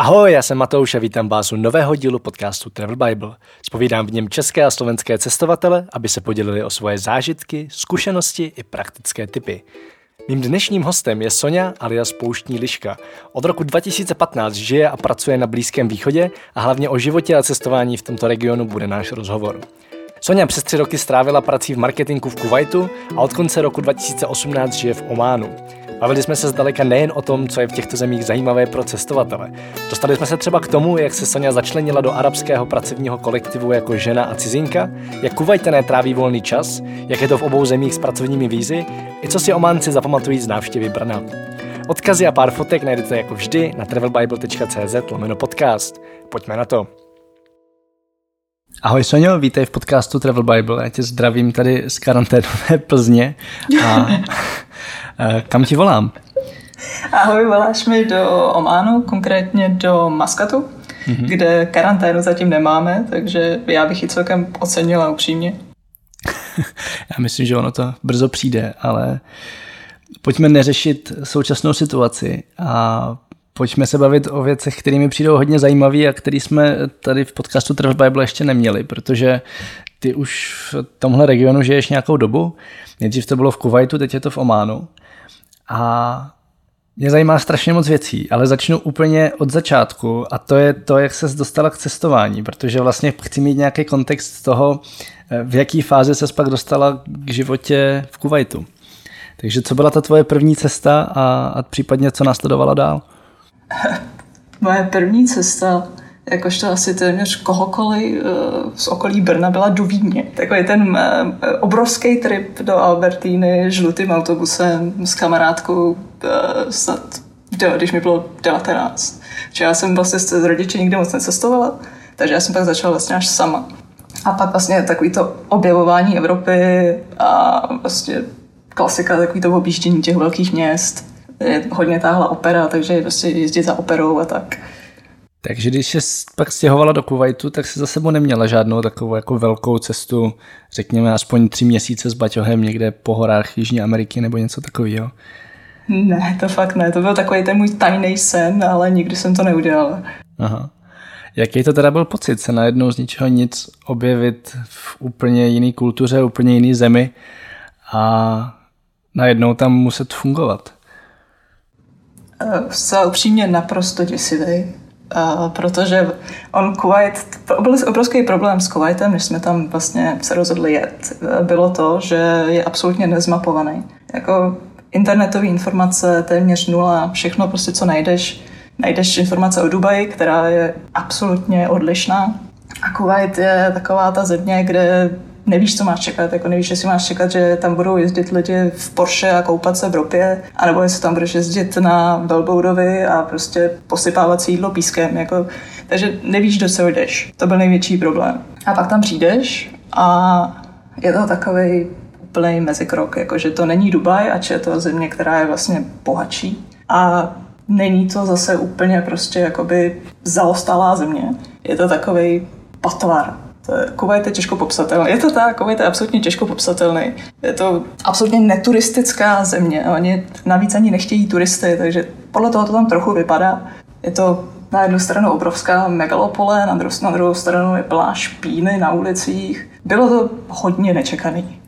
Ahoj, já jsem Matouš a vítám vás u nového dílu podcastu Travel Bible. Spovídám v něm české a slovenské cestovatele, aby se podělili o svoje zážitky, zkušenosti i praktické typy. Mým dnešním hostem je Sonja alias Pouštní liška. Od roku 2015 žije a pracuje na Blízkém východě a hlavně o životě a cestování v tomto regionu bude náš rozhovor. Sonja přes tři roky strávila prací v marketingu v Kuwaitu a od konce roku 2018 žije v Ománu. Bavili jsme se zdaleka nejen o tom, co je v těchto zemích zajímavé pro cestovatele. Dostali jsme se třeba k tomu, jak se Sonja začlenila do arabského pracovního kolektivu jako žena a cizinka, jak Kuwaitané tráví volný čas, jak je to v obou zemích s pracovními vízy, i co si Ománci zapamatují z návštěvy Brna. Odkazy a pár fotek najdete jako vždy na travelbible.cz lomeno podcast. Pojďme na to. Ahoj Sonio, vítej v podcastu Travel Bible. Já tě zdravím tady z karanténové Plzně. A kam ti volám? Ahoj, voláš mi do Ománu, konkrétně do Maskatu, mm-hmm. kde karanténu zatím nemáme, takže já bych ji celkem ocenila upřímně. já myslím, že ono to brzo přijde, ale pojďme neřešit současnou situaci a pojďme se bavit o věcech, které mi přijdou hodně zajímavé a které jsme tady v podcastu Travel Bible ještě neměli, protože ty už v tomhle regionu žiješ nějakou dobu. Nejdřív to bylo v Kuwaitu, teď je to v Ománu. A mě zajímá strašně moc věcí, ale začnu úplně od začátku a to je to, jak se dostala k cestování, protože vlastně chci mít nějaký kontext toho, v jaký fázi se pak dostala k životě v Kuwaitu. Takže co byla ta tvoje první cesta a, a případně co následovala dál? Moje první cesta jakožto asi téměř kohokoliv eh, z okolí Brna byla do Vídně. Takový ten eh, obrovský trip do Albertíny žlutým autobusem s kamarádkou eh, snad, když mi bylo 19. Že já jsem vlastně s rodiči nikdy moc necestovala, takže já jsem pak začala vlastně až sama. A pak vlastně takový to objevování Evropy a vlastně klasika, takový to objíždění těch velkých měst. Je hodně táhla opera, takže prostě jezdit za operou a tak. Takže když se pak stěhovala do Kuwaitu, tak se za sebou neměla žádnou takovou jako velkou cestu, řekněme aspoň tři měsíce s baťohem někde po horách Jižní Ameriky nebo něco takového. Ne, to fakt ne. To byl takový ten můj tajný sen, ale nikdy jsem to neudělal. Aha. Jaký to teda byl pocit se najednou z ničeho nic objevit v úplně jiné kultuře, úplně jiné zemi a najednou tam muset fungovat? Zcela upřímně naprosto děsivý protože on Kuwait, byl obrovský problém s Kuwaitem, než jsme tam vlastně se rozhodli jet, bylo to, že je absolutně nezmapovaný. Jako internetové informace téměř nula, všechno prostě, co najdeš, najdeš informace o Dubaji, která je absolutně odlišná. A Kuwait je taková ta země, kde nevíš, co máš čekat, jako nevíš, jestli máš čekat, že tam budou jezdit lidi v Porsche a koupat se v ropě, anebo jestli tam budeš jezdit na Velboudovi a prostě posypávat si jídlo pískem, jako, takže nevíš, do co jdeš. To byl největší problém. A pak tam přijdeš a je to takový úplný mezikrok, jakože to není Dubaj, ač je to země, která je vlastně bohatší. A není to zase úplně prostě jakoby zaostalá země. Je to takový patvar, Kuwait je těžko popsatelný. Je to tak, Kuwait je absolutně těžko popsatelný. Je to absolutně neturistická země. Oni navíc ani nechtějí turisty, takže podle toho to tam trochu vypadá. Je to na jednu stranu obrovská megalopole, na druhou, na druhou stranu je plná špíny na ulicích. Bylo to hodně nečekaný.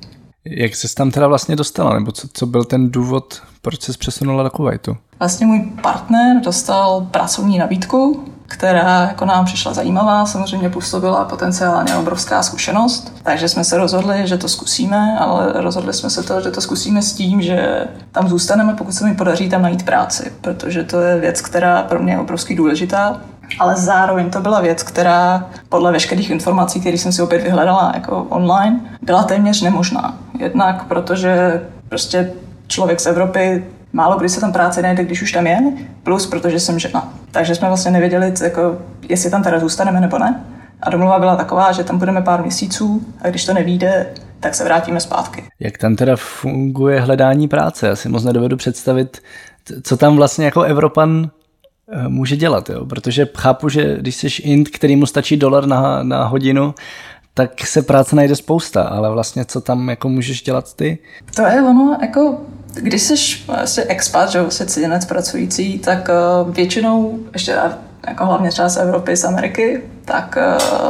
Jak se tam teda vlastně dostala, nebo co, co byl ten důvod, proč se přesunula do Kuwaitu? Vlastně můj partner dostal pracovní nabídku která jako nám přišla zajímavá, samozřejmě působila potenciálně obrovská zkušenost, takže jsme se rozhodli, že to zkusíme, ale rozhodli jsme se to, že to zkusíme s tím, že tam zůstaneme, pokud se mi podaří tam najít práci, protože to je věc, která pro mě je obrovsky důležitá, ale zároveň to byla věc, která podle veškerých informací, které jsem si opět vyhledala jako online, byla téměř nemožná. Jednak protože prostě člověk z Evropy málo kdy se tam práce najde, když už tam je, plus protože jsem žena. Takže jsme vlastně nevěděli, jako, jestli tam teda zůstaneme nebo ne. A domluva byla taková, že tam budeme pár měsíců a když to nevíde, tak se vrátíme zpátky. Jak tam teda funguje hledání práce? Já si moc nedovedu představit, co tam vlastně jako Evropan eh, může dělat, jo? protože chápu, že když jsi Int, který mu stačí dolar na, na hodinu, tak se práce najde spousta, ale vlastně co tam jako můžeš dělat ty? To je ono, jako když jsi vlastně expat, že jsi cizinec pracující, tak uh, většinou, ještě jako hlavně třeba z Evropy, z Ameriky, tak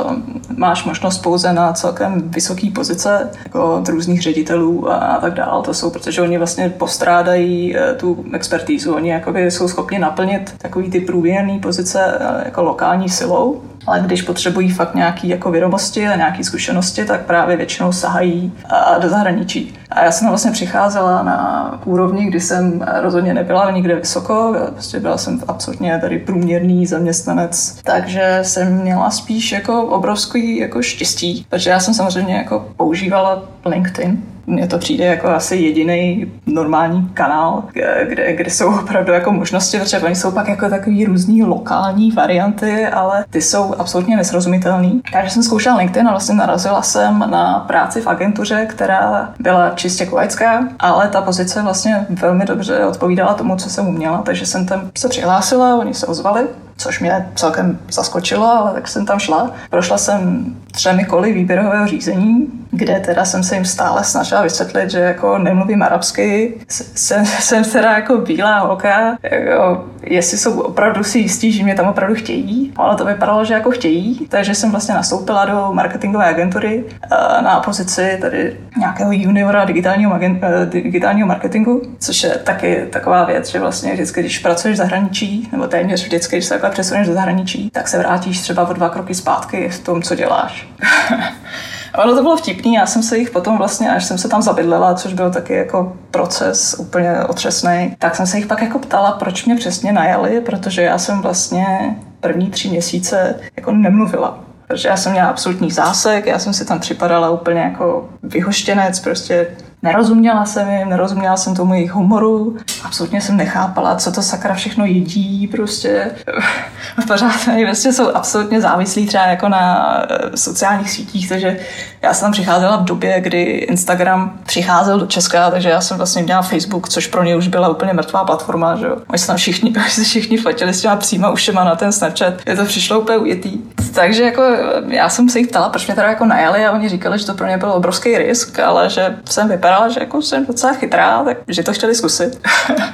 uh, máš možnost pouze na celkem vysoké pozice jako od různých ředitelů a, a tak dále. To jsou, protože oni vlastně postrádají uh, tu expertízu. Oni jakoby jsou schopni naplnit takový ty průměrné pozice uh, jako lokální silou, ale když potřebují fakt nějaké jako vědomosti a nějaké zkušenosti, tak právě většinou sahají do zahraničí. A já jsem vlastně přicházela na úrovni, kdy jsem rozhodně nebyla nikde vysoko, prostě byla jsem absolutně tady průměrný zaměstnanec, takže jsem měla spíš jako obrovský jako štěstí, protože já jsem samozřejmě jako používala LinkedIn, mně to přijde jako asi jediný normální kanál, kde, kde jsou opravdu jako možnosti, protože oni jsou pak jako takový různý lokální varianty, ale ty jsou absolutně nesrozumitelný. Takže jsem zkoušela LinkedIn a vlastně narazila jsem na práci v agentuře, která byla čistě kuvajská, ale ta pozice vlastně velmi dobře odpovídala tomu, co jsem uměla, takže jsem tam se přihlásila, oni se ozvali což mě celkem zaskočilo, ale tak jsem tam šla. Prošla jsem třemi koly výběrového řízení, kde teda jsem se jim stále snažila vysvětlit, že jako nemluvím arabsky, jsem, jsem teda jako bílá holka, jako, jestli jsou opravdu si jistí, že mě tam opravdu chtějí, ale to vypadalo, že jako chtějí, takže jsem vlastně nastoupila do marketingové agentury eh, na pozici tady nějakého juniora digitálního, eh, digitálního marketingu, což je taky taková věc, že vlastně vždycky, když pracuješ v zahraničí, nebo téměř vždycky, když se takhle přesuneš do zahraničí, tak se vrátíš třeba o dva kroky zpátky v tom, co děláš. ono to bylo vtipný, já jsem se jich potom vlastně, až jsem se tam zabydlela, což byl taky jako proces úplně otřesný, tak jsem se jich pak jako ptala, proč mě přesně najali, protože já jsem vlastně první tři měsíce jako nemluvila. Protože já jsem měla absolutní zásek, já jsem si tam připadala úplně jako vyhoštěnec, prostě Nerozuměla jsem jim, nerozuměla jsem tomu jejich humoru, absolutně jsem nechápala, co to sakra všechno jedí, prostě pořád vlastně jsou absolutně závislí třeba jako na eh, sociálních sítích, takže já jsem tam přicházela v době, kdy Instagram přicházel do Česka, takže já jsem vlastně měla Facebook, což pro ně už byla úplně mrtvá platforma, že jo. Oni se tam všichni, se všichni fletili s těma příma ušima na ten Snapchat, je to přišlo úplně ujetý. Takže jako já jsem se jich ptala, proč mě teda jako najali a oni říkali, že to pro ně byl obrovský risk, ale že jsem vypadala vypadala, že jako jsem docela chytrá, tak že to chtěli zkusit.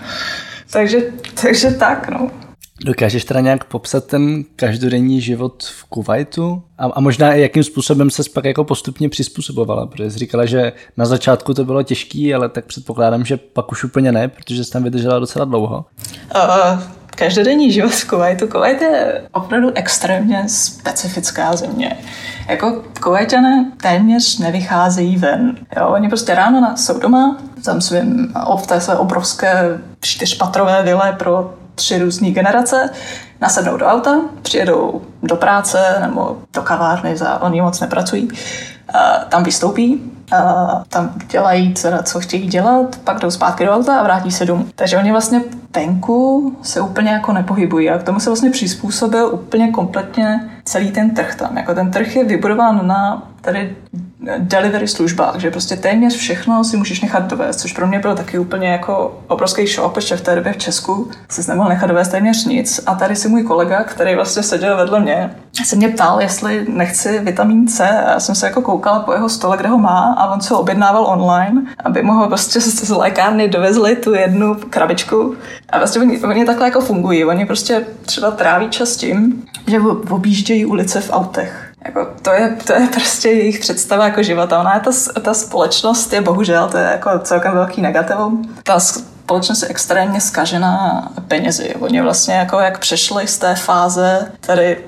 takže, takže tak, no. Dokážeš teda nějak popsat ten každodenní život v Kuwaitu? A, a možná i jakým způsobem se pak jako postupně přizpůsobovala? Protože jsi říkala, že na začátku to bylo těžké, ale tak předpokládám, že pak už úplně ne, protože jsi tam vydržela docela dlouho. Uh, každodenní život v Kuwaitu. Kuwait je opravdu extrémně specifická země. Jako Kuwaitané téměř nevycházejí ven. Jo, oni prostě ráno na, jsou doma, tam svým v té své obrovské čtyřpatrové vile pro tři různé generace, nasednou do auta, přijedou do práce nebo do kavárny, za, oni moc nepracují, tam vystoupí, tam dělají, teda, co chtějí dělat, pak jdou zpátky do auta a vrátí se domů. Takže oni vlastně venku se úplně jako nepohybují a k tomu se vlastně přizpůsobil úplně kompletně celý ten trh tam. Jako ten trh je vybudován na tady delivery službách, že prostě téměř všechno si můžeš nechat dovést, což pro mě byl taky úplně jako obrovský šok, protože v té době v Česku se nemohl nechat dovést téměř nic. A tady si můj kolega, který vlastně seděl vedle mě, se mě ptal, jestli nechci vitamin C. A já jsem se jako koukala po jeho stole, kde ho má a on se ho objednával online, aby mu ho prostě z lékárny dovezli tu jednu krabičku. A vlastně oni, oni takhle jako fungují, oni prostě třeba tráví čas tím, že objíždějí ulice v autech jako to, je, to je prostě jejich představa jako života. Ona je ta, ta společnost je bohužel, to je jako celkem velký negativum. Ta společnost je extrémně skažená penězi. Oni vlastně jako jak přešli z té fáze tady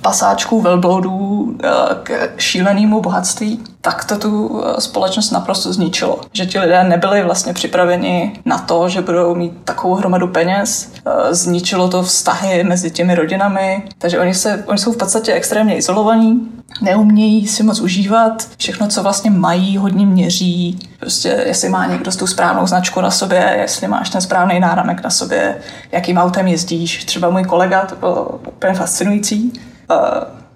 pasáčků, velbloudů eh, k šílenému bohatství, tak to tu eh, společnost naprosto zničilo. Že ti lidé nebyli vlastně připraveni na to, že budou mít takovou hromadu peněz. Eh, zničilo to vztahy mezi těmi rodinami, takže oni, se, oni jsou v podstatě extrémně izolovaní, neumějí si moc užívat. Všechno, co vlastně mají, hodně měří. Prostě jestli má někdo tu správnou značku na sobě, jestli máš ten správný náramek na sobě, jakým autem jezdíš. Třeba můj kolega, to bylo úplně fascinující, uh,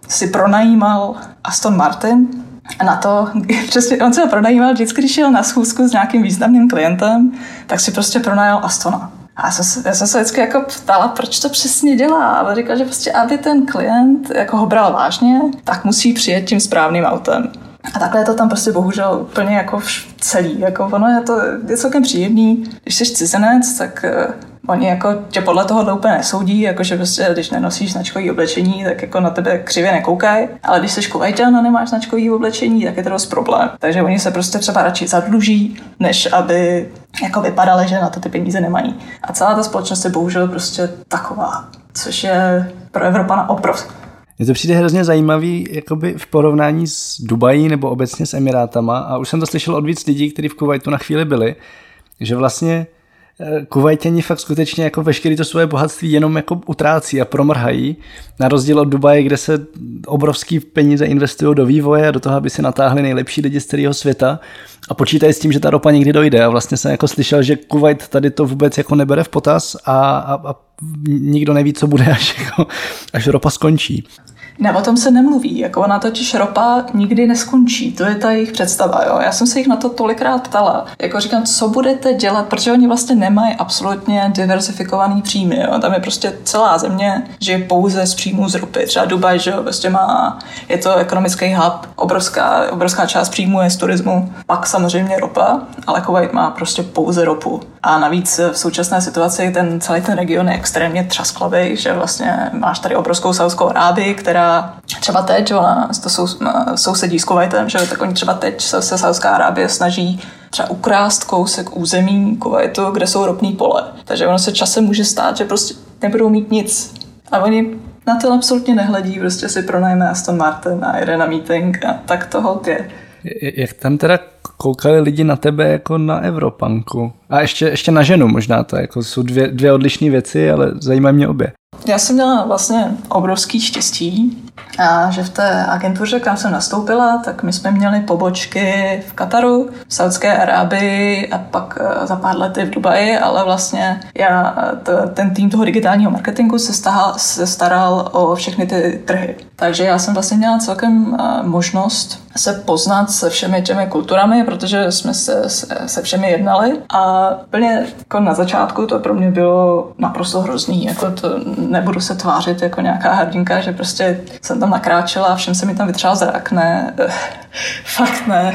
si pronajímal Aston Martin, na to, přesně, on se ho pronajímal vždycky, když šel na schůzku s nějakým významným klientem, tak si prostě pronajal Astona. A já jsem, já jsem se vždycky jako ptala, proč to přesně dělá. A on říkal, že prostě, aby ten klient jako ho bral vážně, tak musí přijet tím správným autem. A takhle je to tam prostě bohužel úplně jako celý. Jako ono je to je celkem příjemný. Když jsi cizinec, tak Oni jako tě podle toho úplně nesoudí, jakože prostě, když nenosíš značkový oblečení, tak jako na tebe křivě nekoukají, ale když jsi Kuwaitan a nemáš značkový oblečení, tak je to dost problém. Takže oni se prostě třeba radši zadluží, než aby jako vypadali, že na to ty peníze nemají. A celá ta společnost je bohužel prostě taková, což je pro Evropana oprov. Mně to přijde hrozně zajímavý jakoby v porovnání s Dubají nebo obecně s Emirátama a už jsem to slyšel od víc lidí, kteří v Kuwaitu na chvíli byli, že vlastně Kuvajtěni fakt skutečně jako veškeré to svoje bohatství jenom jako utrácí a promrhají, na rozdíl od Dubaje, kde se obrovský peníze investují do vývoje a do toho, aby si natáhli nejlepší lidi z celého světa. A počítají s tím, že ta ropa někdy dojde. A vlastně jsem jako slyšel, že Kuwait tady to vůbec jako nebere v potaz a, a, a nikdo neví, co bude, až, jako, až ropa skončí. Ne, o tom se nemluví. Jako ona totiž ropa nikdy neskončí. To je ta jejich představa. Jo. Já jsem se jich na to tolikrát ptala. Jako říkám, co budete dělat, protože oni vlastně nemají absolutně diversifikovaný příjmy. Jo. Tam je prostě celá země, že je pouze z příjmů z ropy. Třeba Dubaj, že jo, prostě má, je to ekonomický hub, obrovská, obrovská část příjmu je z turismu, pak samozřejmě ropa, ale Kuwait má prostě pouze ropu. A navíc v současné situaci ten celý ten region je extrémně třasklavý, že vlastně máš tady obrovskou Saudskou Arábii, která třeba teď, ona to sou, sousedí s Kuwaitem, že tak oni třeba teď se, se Saudská Arábie snaží třeba ukrást kousek území Kuwaitu, kde jsou ropný pole. Takže ono se časem může stát, že prostě nebudou mít nic. A oni na to absolutně nehledí, prostě si pronajme Aston Martin a jede na meeting a tak toho je. Jak tam teda koukali lidi na tebe jako na Evropanku? A ještě, ještě na ženu možná, to jako jsou dvě, dvě odlišné věci, ale zajímají mě obě. Já jsem měla vlastně obrovský štěstí, a že v té agentuře, kam jsem nastoupila, tak my jsme měli pobočky v Kataru, v Saudské Arábii a pak eh, za pár lety v Dubaji, ale vlastně já, ten tým toho digitálního marketingu se, stahal, se staral o všechny ty trhy. Takže já jsem vlastně měla celkem eh, možnost se poznat se všemi těmi kulturami, protože jsme se, se, se všemi jednali a úplně jako na začátku to pro mě bylo naprosto hrozný, jako to nebudu se tvářit jako nějaká hrdinka, že prostě jsem tam nakráčela a všem se mi tam vytřál zrak, ne, fakt ne.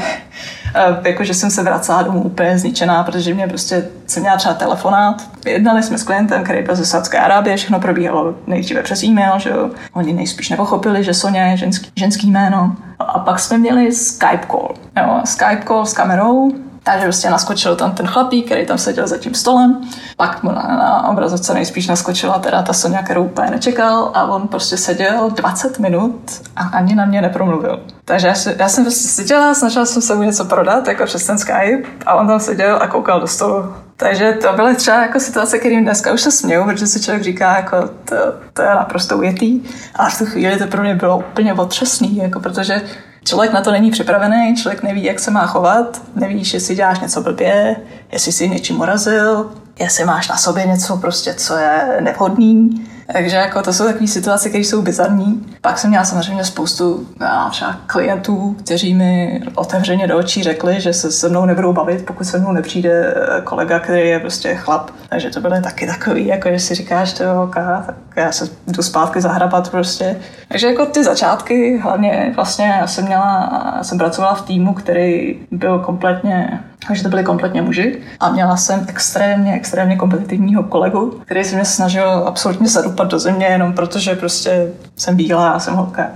Jakože jsem se vracela domů úplně zničená, protože mě prostě jsem měla třeba telefonát. Jednali jsme s klientem, který byl ze Sadské Arábie, všechno probíhalo nejdříve přes e-mail, že jo. Oni nejspíš nepochopili, že Sonja je ženský, ženský jméno. A pak jsme měli Skype call. Jo, Skype call s kamerou, takže prostě naskočil tam ten chlapík, který tam seděl za tím stolem. Pak mu na, na obrazovce nejspíš naskočila teda ta Sonja, kterou úplně nečekal a on prostě seděl 20 minut a ani na mě nepromluvil. Takže já, já jsem prostě seděla, snažila jsem se mu něco prodat, jako přes ten Skype a on tam seděl a koukal do stolu. Takže to byly třeba jako situace, kterým dneska už se směju, protože si člověk říká, jako to, to je naprosto ujetý. A v tu chvíli to pro mě bylo úplně otřesný, jako protože Člověk na to není připravený, člověk neví, jak se má chovat, nevíš, jestli děláš něco blbě, jestli si něčím urazil, jestli máš na sobě něco prostě, co je nevhodný. Takže jako to jsou takové situace, které jsou bizarní. Pak jsem měla samozřejmě spoustu třeba klientů, kteří mi otevřeně do očí řekli, že se se mnou nebudou bavit, pokud se mnou nepřijde kolega, který je prostě chlap. Takže to byly taky takový, jako že si říkáš, to ok, tak já se jdu zpátky zahrabat prostě. Takže jako ty začátky, hlavně vlastně já jsem měla, já jsem pracovala v týmu, který byl kompletně takže to byli kompletně muži. A měla jsem extrémně, extrémně kompetitivního kolegu, který se mě snažil absolutně zadupat do země, jenom protože prostě jsem bílá a jsem holka.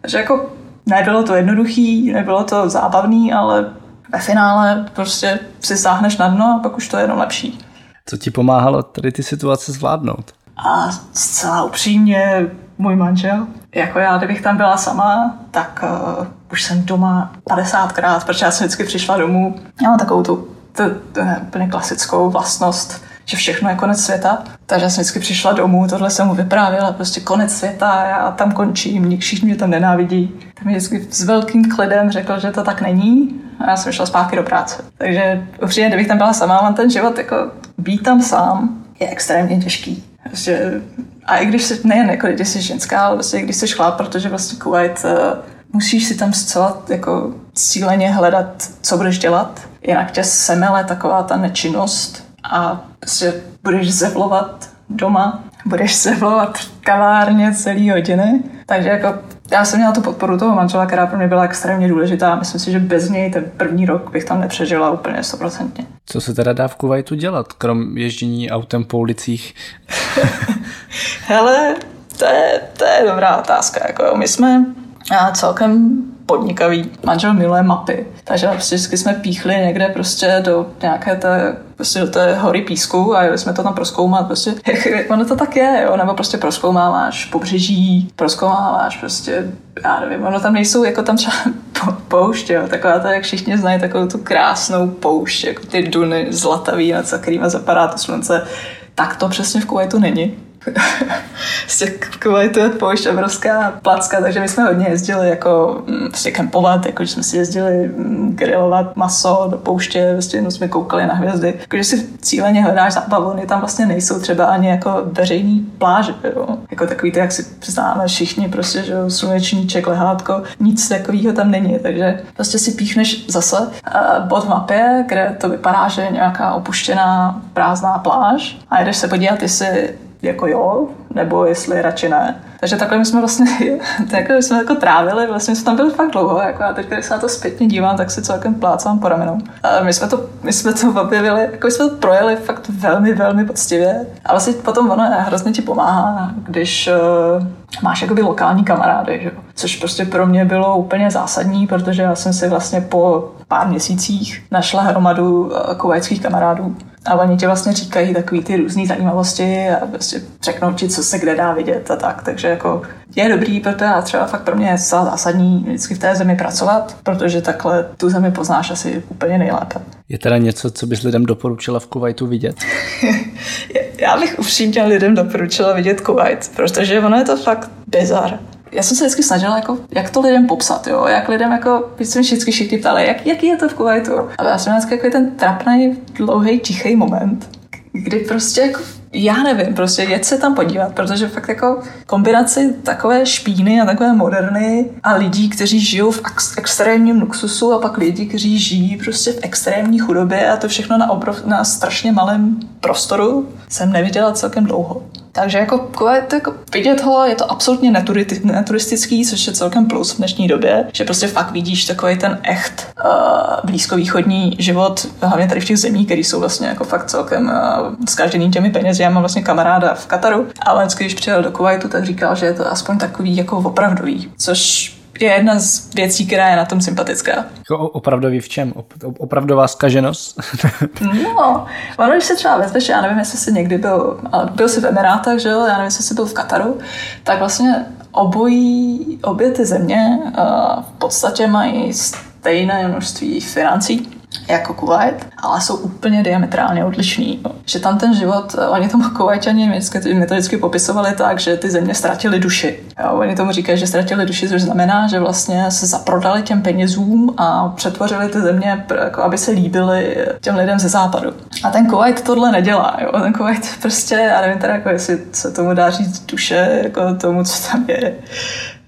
Takže jako nebylo to jednoduchý, nebylo to zábavný, ale ve finále prostě si sáhneš na dno a pak už to je jenom lepší. Co ti pomáhalo tady ty situace zvládnout? A zcela upřímně můj manžel. Jako já, kdybych tam byla sama, tak uh, už jsem doma 50krát, protože já jsem vždycky přišla domů. Já mám takovou tu, tu, tu úplně klasickou vlastnost, že všechno je konec světa. Takže já jsem vždycky přišla domů, tohle jsem mu vyprávěla, prostě konec světa, já tam končím, všichni mě tam nenávidí. Tak mi vždycky s velkým klidem řekl, že to tak není a já jsem šla zpátky do práce. Takže upřímně, kdybych tam byla sama, mám ten život jako být tam sám je extrémně těžký. Prostě, a i když jsi, nejen jako když jsi ženská, ale vlastně když jsi chlap, protože vlastně Kuwait uh, musíš si tam zcela jako cíleně hledat, co budeš dělat, jinak tě semele taková ta nečinnost a prostě budeš zevlovat doma budeš se volat v kavárně celý hodiny. Takže jako já jsem měla tu podporu toho manžela, která pro mě byla extrémně důležitá. Myslím si, že bez něj ten první rok bych tam nepřežila úplně stoprocentně. Co se teda dá v Kuwaitu dělat, krom ježdění autem po ulicích? Hele, to je, to je dobrá otázka. Jako my jsme celkem podnikavý. Manžel miluje mapy, takže vždycky jsme píchli někde prostě do nějaké té, prostě do té hory písku a jeli jsme to tam proskoumat, prostě, ono to tak je, jo, nebo prostě proskoumáváš pobřeží, proskoumáváš prostě, já nevím, ono tam nejsou, jako tam třeba poušť, jo, taková to, jak všichni znají, takovou tu krásnou poušť, jako ty duny zlatavý, nad kterými zapadá to slunce, tak to přesně v Kuwaitu není z těch Kuwaitu je poušť obrovská placka, takže my jsme hodně jezdili jako prostě kempovat, jako jsme si jezdili mm, grilovat maso do pouště, prostě jenom jsme koukali na hvězdy. Jako, že si cíleně hledáš zábavu, oni tam vlastně nejsou třeba ani jako veřejný pláže, jo? jako takový ty, jak si přiznáme všichni, prostě, že slunečníček, lehátko, nic takového tam není, takže prostě si píchneš zase bod v mapě, kde to vypadá, že je nějaká opuštěná prázdná pláž a jdeš se podívat, jestli jako jo, nebo jestli radši ne. Takže takhle my jsme vlastně, takhle jsme jako trávili, vlastně jsme tam byli fakt dlouho, jako a teď, když se na to zpětně dívám, tak si celkem plácám po ramenou. A my jsme to, my jsme to objevili, jako jsme to projeli fakt velmi, velmi poctivě. A vlastně potom ono hrozně ti pomáhá, když uh, máš jakoby lokální kamarády, že? což prostě pro mě bylo úplně zásadní, protože já jsem si vlastně po pár měsících našla hromadu uh, kuvajských kamarádů, a oni ti vlastně říkají takový ty různé zajímavosti a prostě řeknou ti, co se kde dá vidět a tak. Takže jako je dobrý, protože já třeba fakt pro mě je zásadní vždycky v té zemi pracovat, protože takhle tu zemi poznáš asi úplně nejlépe. Je teda něco, co bys lidem doporučila v Kuwaitu vidět? já bych upřímně lidem doporučila vidět Kuwait, protože ono je to fakt bizar já jsem se vždycky snažila, jako, jak to lidem popsat, jo? jak lidem, jako, jsme vždycky všichni ptali, jak, jaký je to v Kuwaitu. A já jsem vždycky jako ten trapný, dlouhý, tichý moment, kdy prostě jako já nevím, prostě jet se tam podívat, protože fakt jako kombinaci takové špíny a takové moderny a lidí, kteří žijou v ex- extrémním luxusu a pak lidi, kteří žijí prostě v extrémní chudobě a to všechno na, obrov, na strašně malém prostoru jsem neviděla celkem dlouho. Takže jako Kuwait, jako vidět ho, je to absolutně neturistický, což je celkem plus v dnešní době, že prostě fakt vidíš takový ten echt uh, blízkovýchodní život, hlavně tady v těch zemích, které jsou vlastně jako fakt celkem uh, s těmi penězi. Já mám vlastně kamaráda v Kataru a on, když přijel do Kuwaitu, tak říkal, že je to aspoň takový jako opravdový, což je jedna z věcí, která je na tom sympatická. Jako opravdový v čem? Opravdová skaženost? no, ono, když se třeba vezmeš, já nevím, jestli jsi někdy byl, ale byl jsi v Emirátech, že jo, já nevím, jestli jsi byl v Kataru, tak vlastně obojí, obě ty země uh, v podstatě mají stejné množství financí jako Kuwait, ale jsou úplně diametrálně odlišný. Že tam ten život, eh, oni tomu Kuwaitani mi to vždycky popisovali tak, že ty země ztratili duši. Jo, oni tomu říkají, že ztratili duši, což znamená, že vlastně se zaprodali těm penězům a přetvořili ty země, jako aby se líbily těm lidem ze západu. A ten Kuwait tohle nedělá. Jo? Ten Kuwait prostě, já nevím teda, jako jestli se tomu dá říct duše, jako tomu, co tam je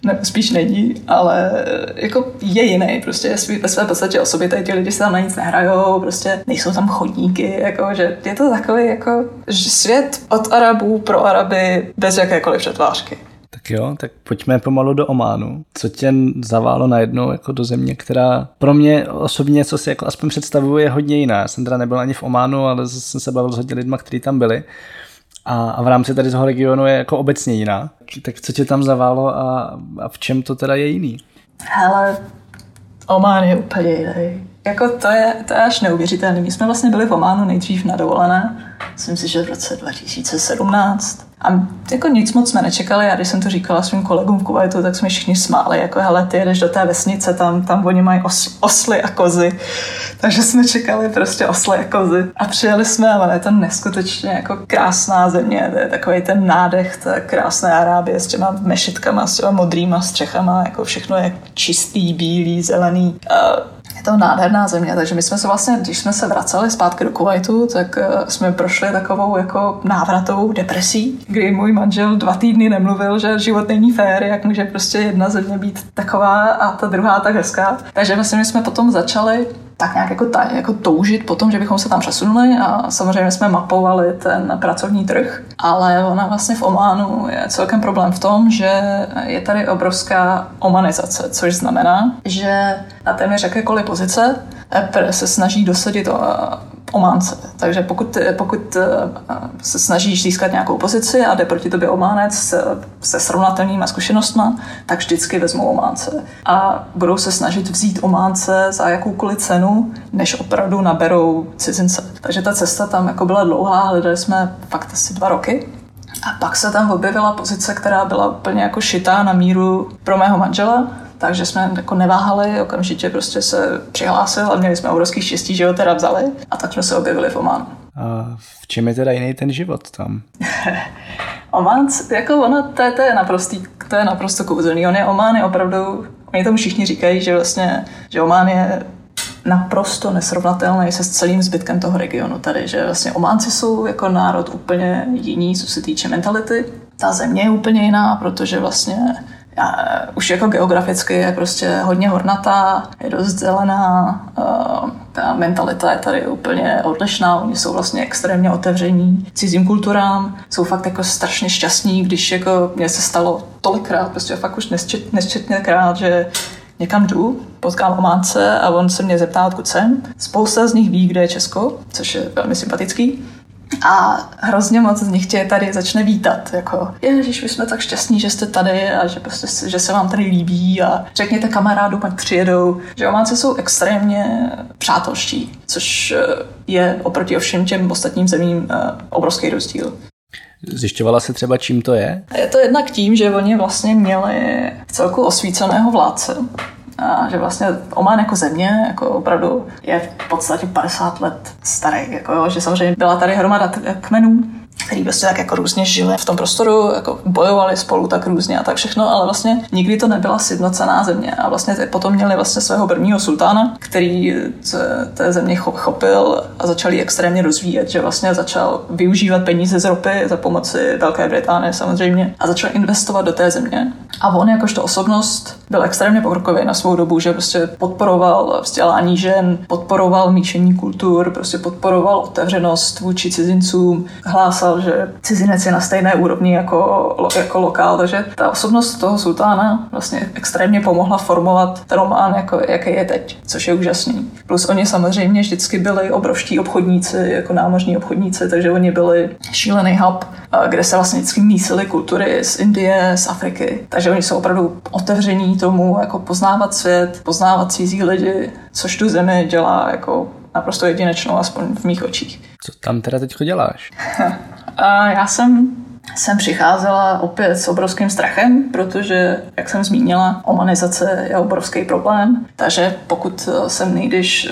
nebo spíš není, ale jako je jiný, prostě je ve své podstatě tady ti lidi se tam na nic nehrajou, prostě nejsou tam chodníky, jako, že je to takový jako že svět od Arabů pro Araby bez jakékoliv přetvářky. Tak jo, tak pojďme pomalu do Ománu. Co tě zaválo najednou jako do země, která pro mě osobně, co si jako aspoň představuje, je hodně jiná. Já jsem teda nebyl ani v Ománu, ale jsem se bavil s hodně lidmi, kteří tam byli a, a v rámci tady toho regionu je jako obecně jiná. Tak co tě tam zaválo a, a v čem to teda je jiný? Hele, Oman je úplně jiný. Jako to je, to je až neuvěřitelné. My jsme vlastně byli v Ománu nejdřív na dovolené, myslím si, že v roce 2017. A jako nic moc jsme nečekali a když jsem to říkala svým kolegům v Kuwaitu, tak jsme všichni smáli, jako hele, ty jedeš do té vesnice, tam, tam oni mají os, osly a kozy. Takže jsme čekali prostě osly a kozy. A přijeli jsme, ale je to neskutečně jako krásná země, to je takový ten nádech té krásné Arábie s těma mešitkama, s těma modrýma střechama, jako všechno je čistý, bílý, zelený. Uh, je to nádherná země, takže my jsme se vlastně, když jsme se vraceli zpátky do Kuwaitu, tak uh, jsme prošli takovou jako návratovou depresí, kdy můj manžel dva týdny nemluvil, že život není fér, jak může prostě jedna země být taková a ta druhá tak hezká. Takže vlastně my jsme potom začali tak nějak jako, ta, jako toužit po tom, že bychom se tam přesunuli a samozřejmě jsme mapovali ten pracovní trh, ale ona vlastně v Ománu je celkem problém v tom, že je tady obrovská omanizace, což znamená, že na téměř jakékoliv pozice se snaží dosadit Ománce. Takže pokud, pokud eh, se snažíš získat nějakou pozici a jde proti tobě Ománec se, se srovnatelnýma zkušenostma, tak vždycky vezmou Ománce. A budou se snažit vzít Ománce za jakoukoliv cenu, než opravdu naberou cizince. Takže ta cesta tam jako byla dlouhá, hledali jsme fakt asi dva roky. A pak se tam objevila pozice, která byla úplně jako šitá na míru pro mého manžela, takže jsme jako neváhali, okamžitě prostě se přihlásil a měli jsme obrovský štěstí, že ho teda vzali a tak jsme se objevili v Ománu. A v čem je teda jiný ten život tam? Oman, jako ono, to, je, to je naprostý, to je naprosto kouzelný. On je Oman je opravdu, oni tomu všichni říkají, že vlastně, že Oman je naprosto nesrovnatelný se s celým zbytkem toho regionu tady, že vlastně Ománci jsou jako národ úplně jiný, co se týče mentality. Ta země je úplně jiná, protože vlastně už jako geograficky je prostě hodně hornatá, je dost zelená, uh, ta mentalita je tady úplně odlišná, oni jsou vlastně extrémně otevření cizím kulturám, jsou fakt jako strašně šťastní, když jako mě se stalo tolikrát, prostě fakt už nesčet, nesčetněkrát, že někam jdu, potkám Ománce a on se mě zeptá, odkud jsem. Spousta z nich ví, kde je Česko, což je velmi sympatický a hrozně moc z nich tě tady začne vítat, jako ježiš, my jsme tak šťastní, že jste tady a že, prostě, že se vám tady líbí a řekněte kamarádu, pak přijedou. Že Ománci jsou extrémně přátelští, což eh, je oproti všem těm ostatním zemím eh, obrovský rozdíl. Zjišťovala se třeba, čím to je? Je to jednak tím, že oni vlastně měli v celku osvíceného vládce, a že vlastně Oman jako země jako opravdu je v podstatě 50 let starý, jako, že samozřejmě byla tady hromada kmenů, který prostě tak jako různě žili v tom prostoru, jako bojovali spolu tak různě a tak všechno, ale vlastně nikdy to nebyla sjednocená země. A vlastně potom měli vlastně svého prvního sultána, který té země chopil a začal ji extrémně rozvíjet, že vlastně začal využívat peníze z ropy za pomoci Velké Británie samozřejmě a začal investovat do té země. A on jakožto osobnost byl extrémně pokrokový na svou dobu, že prostě podporoval vzdělání žen, podporoval míšení kultur, prostě podporoval otevřenost vůči cizincům, hlásal, že cizinec je na stejné úrovni jako, jako lokál, takže ta osobnost toho sultána vlastně extrémně pomohla formovat ten román, jako, jaký je teď, což je úžasný. Plus oni samozřejmě vždycky byli obrovští obchodníci, jako námořní obchodníci, takže oni byli šílený hub, kde se vlastně vždycky mísily kultury z Indie, z Afriky. Takže oni jsou opravdu otevření tomu, jako poznávat svět, poznávat cizí lidi, což tu zemi dělá jako naprosto jedinečnou, aspoň v mých očích. Co tam teda teď děláš? já jsem jsem přicházela opět s obrovským strachem, protože, jak jsem zmínila, omanizace je obrovský problém. Takže pokud sem nejdeš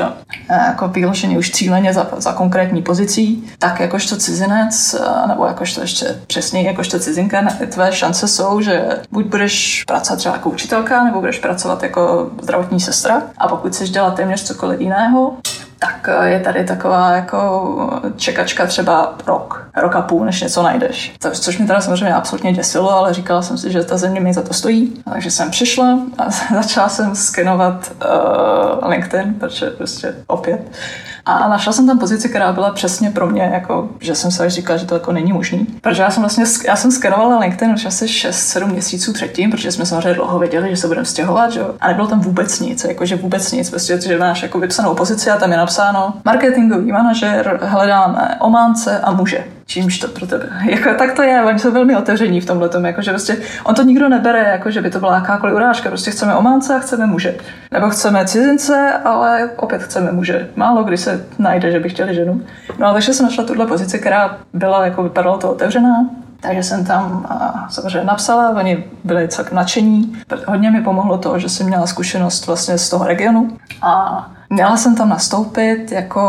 eh, jako vyloženě už cíleně za, za konkrétní pozicí, tak jakožto cizinec, eh, nebo jakožto ještě přesněji jakožto cizinka, tvé šance jsou, že buď budeš pracovat třeba jako učitelka, nebo budeš pracovat jako zdravotní sestra. A pokud chceš dělat téměř cokoliv jiného, tak eh, je tady taková jako čekačka třeba rok, rok a půl, než něco najdeš. Což mi teda samozřejmě absolutně děsilo, ale říkala jsem si, že ta země mi za to stojí. Takže jsem přišla a začala jsem skenovat uh, LinkedIn, protože prostě opět a našla jsem tam pozici, která byla přesně pro mě, jako, že jsem se až říkala, že to jako není možný. Protože já jsem vlastně, já jsem skenovala LinkedIn už asi 6-7 měsíců předtím, protože jsme samozřejmě dlouho věděli, že se budeme stěhovat, že? a nebylo tam vůbec nic, jako, že vůbec nic, prostě, že máš jako vypsanou pozici a tam je napsáno marketingový manažer, hledáme ománce a muže čímž to pro tebe. Jako, tak to je, oni jsou velmi otevření v tomhle tom, jako, že prostě on to nikdo nebere, jako, že by to byla jakákoliv urážka, prostě chceme ománce a chceme muže. Nebo chceme cizince, ale opět chceme muže. Málo kdy se najde, že by chtěli ženu. No a takže jsem našla tuhle pozici, která byla, jako vypadalo to otevřená, takže jsem tam a, samozřejmě napsala, oni byli celkem nadšení. Hodně mi pomohlo to, že jsem měla zkušenost vlastně z toho regionu a měla jsem tam nastoupit jako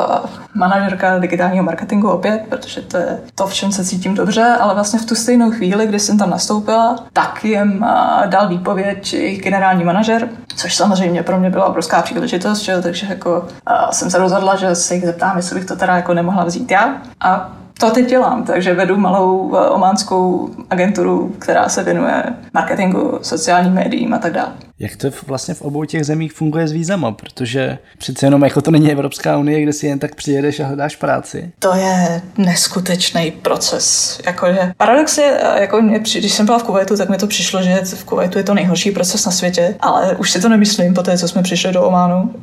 uh, manažerka digitálního marketingu opět, protože to je to, v čem se cítím dobře, ale vlastně v tu stejnou chvíli, kdy jsem tam nastoupila, tak jim uh, dal výpověď jejich generální manažer, což samozřejmě pro mě byla obrovská příležitost, že? takže jako uh, jsem se rozhodla, že se jich zeptám, jestli bych to teda jako nemohla vzít já. A to teď dělám, takže vedu malou eh, ománskou agenturu, která se věnuje marketingu, sociálním médiím a tak dále. Jak to vlastně v obou těch zemích funguje s vízama? Protože přece jenom jako to není Evropská unie, kde si jen tak přijedeš a hledáš práci. To je neskutečný proces. Jakože paradox je, jako mě, když jsem byla v Kuwaitu, tak mi to přišlo, že v Kuwaitu je to nejhorší proces na světě, ale už si to nemyslím po té, co jsme přišli do Ománu.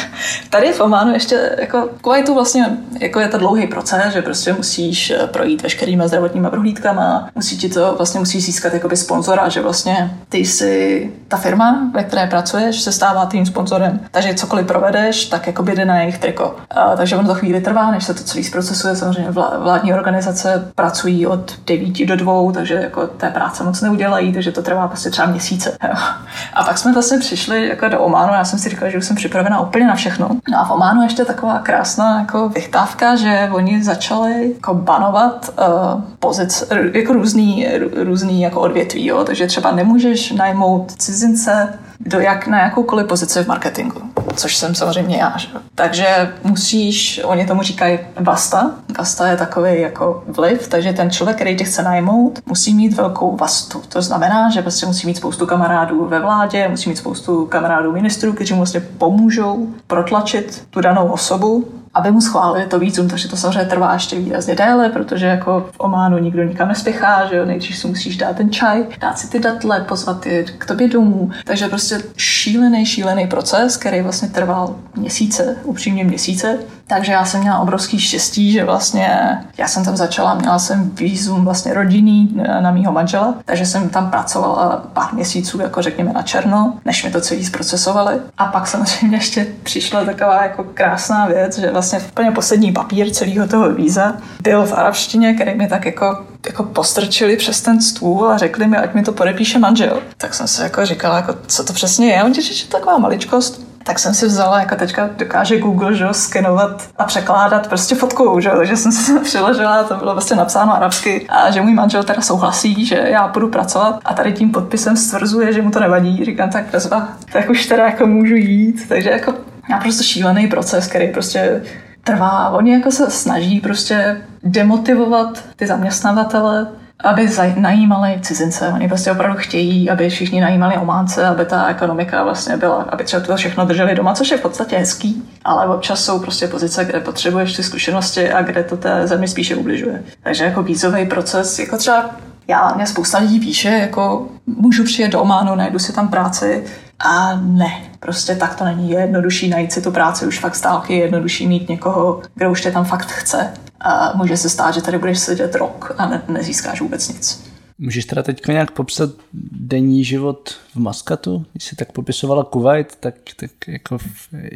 Tady v Ománu ještě, jako v Kuwaitu vlastně jako je to dlouhý proces, že prostě musíš eh, projít veškerýma zdravotníma prohlídkama, musí ti to, vlastně musíš získat jakoby sponzora, že vlastně ty jsi ta firma, ve které pracuješ, se stává tím sponzorem. Takže cokoliv provedeš, tak jako jde na jejich triko. A, takže ono to chvíli trvá, než se to celý zprocesuje. Samozřejmě vládní organizace pracují od 9 do 2, takže jako té práce moc neudělají, takže to trvá prostě třeba měsíce. A pak jsme vlastně přišli jako do Ománu, já jsem si říkala, že už jsem připravena úplně na všechno. No a v Ománu ještě taková krásná jako vychtávka, že oni začali jako banovat uh, pozic, jako různý, různý jako odvětví, jo? takže třeba nemůžeš najmout cizince do jak, na jakoukoliv pozici v marketingu, což jsem samozřejmě já. Že? Takže musíš, oni tomu říkají vasta. Vasta je takový jako vliv, takže ten člověk, který tě chce najmout, musí mít velkou vastu. To znamená, že prostě musí mít spoustu kamarádů ve vládě, musí mít spoustu kamarádů ministrů, kteří mu vlastně pomůžou protlačit tu danou osobu aby mu schválili to vízum, takže to samozřejmě trvá ještě výrazně déle, protože jako v Ománu nikdo nikam nespěchá, že jo, nejdřív si musíš dát ten čaj, dát si ty datle, pozvat je k tobě domů, takže prostě šílený, šílený proces, který vlastně trval měsíce, upřímně měsíce, takže já jsem měla obrovský štěstí, že vlastně já jsem tam začala, měla jsem výzum vlastně rodinný na mýho manžela, takže jsem tam pracovala pár měsíců, jako řekněme na černo, než mi to celý zprocesovali. A pak samozřejmě ještě přišla taková jako krásná věc, že vlastně úplně poslední papír celého toho víza byl v arabštině, který mi tak jako jako postrčili přes ten stůl a řekli mi, ať mi to podepíše manžel. Tak jsem se jako říkala, jako, co to přesně je. On že je taková maličkost tak jsem si vzala, jako teďka dokáže Google, že skenovat a překládat prostě fotkou, že takže jsem si přiložila, to bylo vlastně napsáno arabsky a že můj manžel teda souhlasí, že já budu pracovat a tady tím podpisem stvrzuje, že mu to nevadí. Říkám, tak bezva, tak už teda jako můžu jít, takže jako já prostě šílený proces, který prostě trvá. Oni jako se snaží prostě demotivovat ty zaměstnavatele, aby najímali cizince. Oni prostě opravdu chtějí, aby všichni najímali Ománce, aby ta ekonomika vlastně byla, aby třeba to všechno drželi doma, což je v podstatě hezký, ale občas jsou prostě pozice, kde potřebuješ ty zkušenosti a kde to té zemi spíše ubližuje. Takže jako vízový proces, jako třeba já, mě spousta lidí píše, jako můžu přijet do Ománu, najdu si tam práci a ne, prostě tak to není. Je jednodušší najít si tu práci už fakt stálky, je jednodušší mít někoho, kdo už tě tam fakt chce. A může se stát, že tady budeš sedět rok a ne, nezískáš vůbec nic. Můžeš teda teď nějak popsat denní život v Maskatu? Když jsi tak popisovala Kuwait, tak, tak jako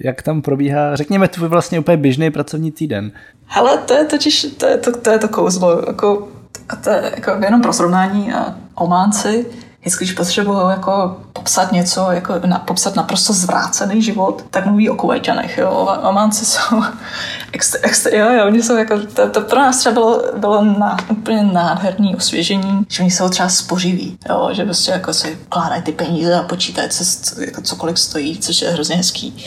jak tam probíhá, řekněme, tvůj vlastně úplně běžný pracovní týden. Hele, to je totiž, to je to, to, je to kouzlo, jako, a to je jako jenom pro srovnání a Ománci, když potřebují jako popsat něco, jako na, popsat naprosto zvrácený život, tak mluví o Kuwaitanech, jo. Ománci jsou extra, jo, jo, oni jsou jako, to, to pro nás třeba bylo, bylo na, úplně nádherný osvěžení, že oni jsou třeba spořiví, jo, že prostě jako si kládají ty peníze a počítají, co, jako cokoliv stojí, což je hrozně hezký.